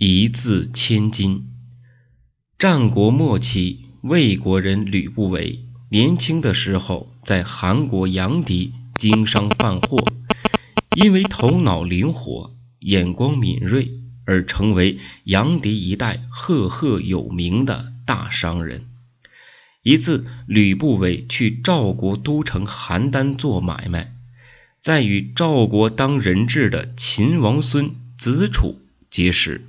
一字千金。战国末期，魏国人吕不韦年轻的时候在韩国阳翟经商贩货，因为头脑灵活、眼光敏锐，而成为阳翟一带赫赫有名的大商人。一次，吕不韦去赵国都城邯郸做买卖，在与赵国当人质的秦王孙子楚结识。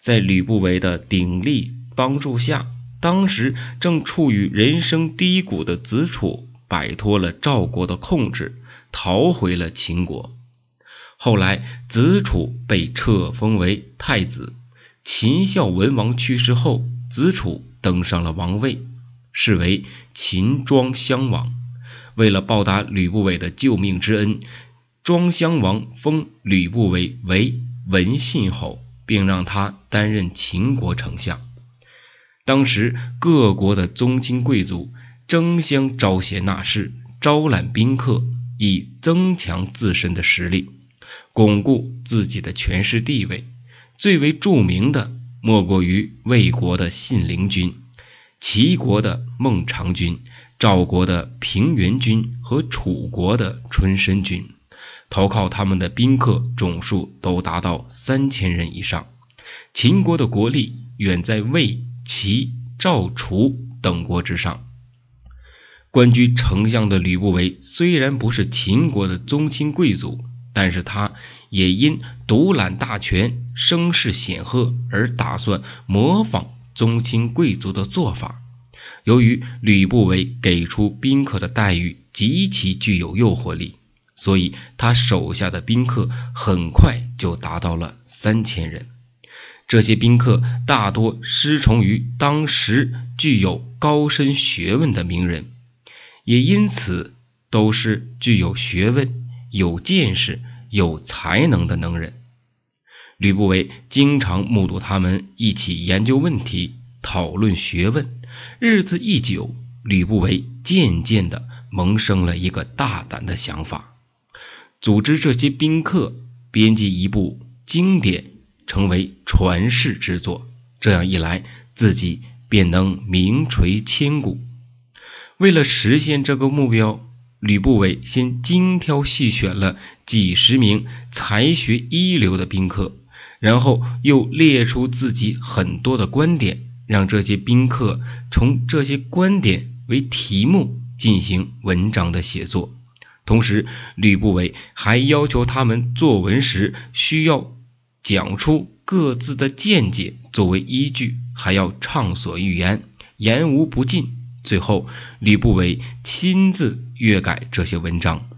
在吕不韦的鼎力帮助下，当时正处于人生低谷的子楚摆脱了赵国的控制，逃回了秦国。后来，子楚被册封为太子。秦孝文王去世后，子楚登上了王位，是为秦庄襄王。为了报答吕不韦的救命之恩，庄襄王封吕不韦为文信侯。并让他担任秦国丞相。当时各国的宗亲贵族争相招贤纳士，招揽宾客，以增强自身的实力，巩固自己的权势地位。最为著名的莫过于魏国的信陵君、齐国的孟尝君、赵国的平原君和楚国的春申君。投靠他们的宾客总数都达到三千人以上。秦国的国力远在魏、齐、赵、楚等国之上。官居丞相的吕不韦虽然不是秦国的宗亲贵族，但是他也因独揽大权、声势显赫而打算模仿宗亲贵族的做法。由于吕不韦给出宾客的待遇极其具有诱惑力。所以，他手下的宾客很快就达到了三千人。这些宾客大多师从于当时具有高深学问的名人，也因此都是具有学问、有见识、有才能的能人。吕不韦经常目睹他们一起研究问题、讨论学问。日子一久，吕不韦渐渐地萌生了一个大胆的想法。组织这些宾客编辑一部经典，成为传世之作。这样一来，自己便能名垂千古。为了实现这个目标，吕不韦先精挑细选了几十名才学一流的宾客，然后又列出自己很多的观点，让这些宾客从这些观点为题目进行文章的写作。同时，吕不韦还要求他们作文时需要讲出各自的见解作为依据，还要畅所欲言，言无不尽。最后，吕不韦亲自阅改这些文章，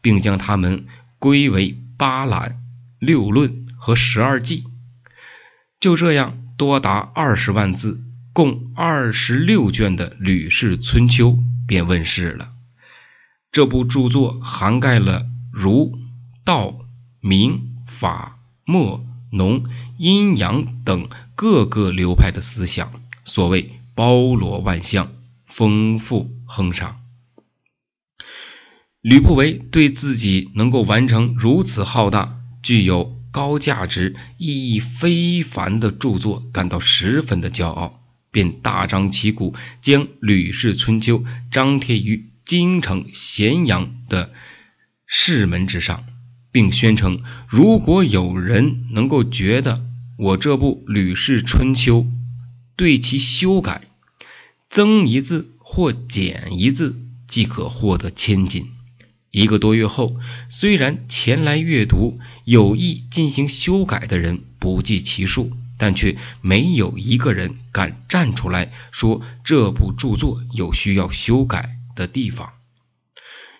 并将它们归为八览、六论和十二记。就这样，多达二十万字、共二十六卷的《吕氏春秋》便问世了。这部著作涵盖了儒、道、明、法、墨、农、阴阳等各个流派的思想，所谓包罗万象，丰富亨畅。吕不韦对自己能够完成如此浩大、具有高价值、意义非凡的著作感到十分的骄傲，便大张旗鼓将《吕氏春秋》张贴于。京城咸阳的市门之上，并宣称：如果有人能够觉得我这部《吕氏春秋》对其修改，增一字或减一字，即可获得千金。一个多月后，虽然前来阅读、有意进行修改的人不计其数，但却没有一个人敢站出来说这部著作有需要修改。的地方，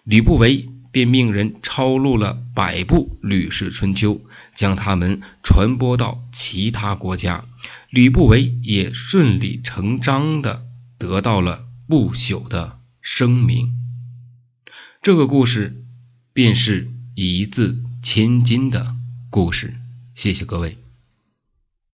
吕不韦便命人抄录了百部《吕氏春秋》，将它们传播到其他国家。吕不韦也顺理成章的得到了不朽的声名。这个故事便是一字千金的故事。谢谢各位。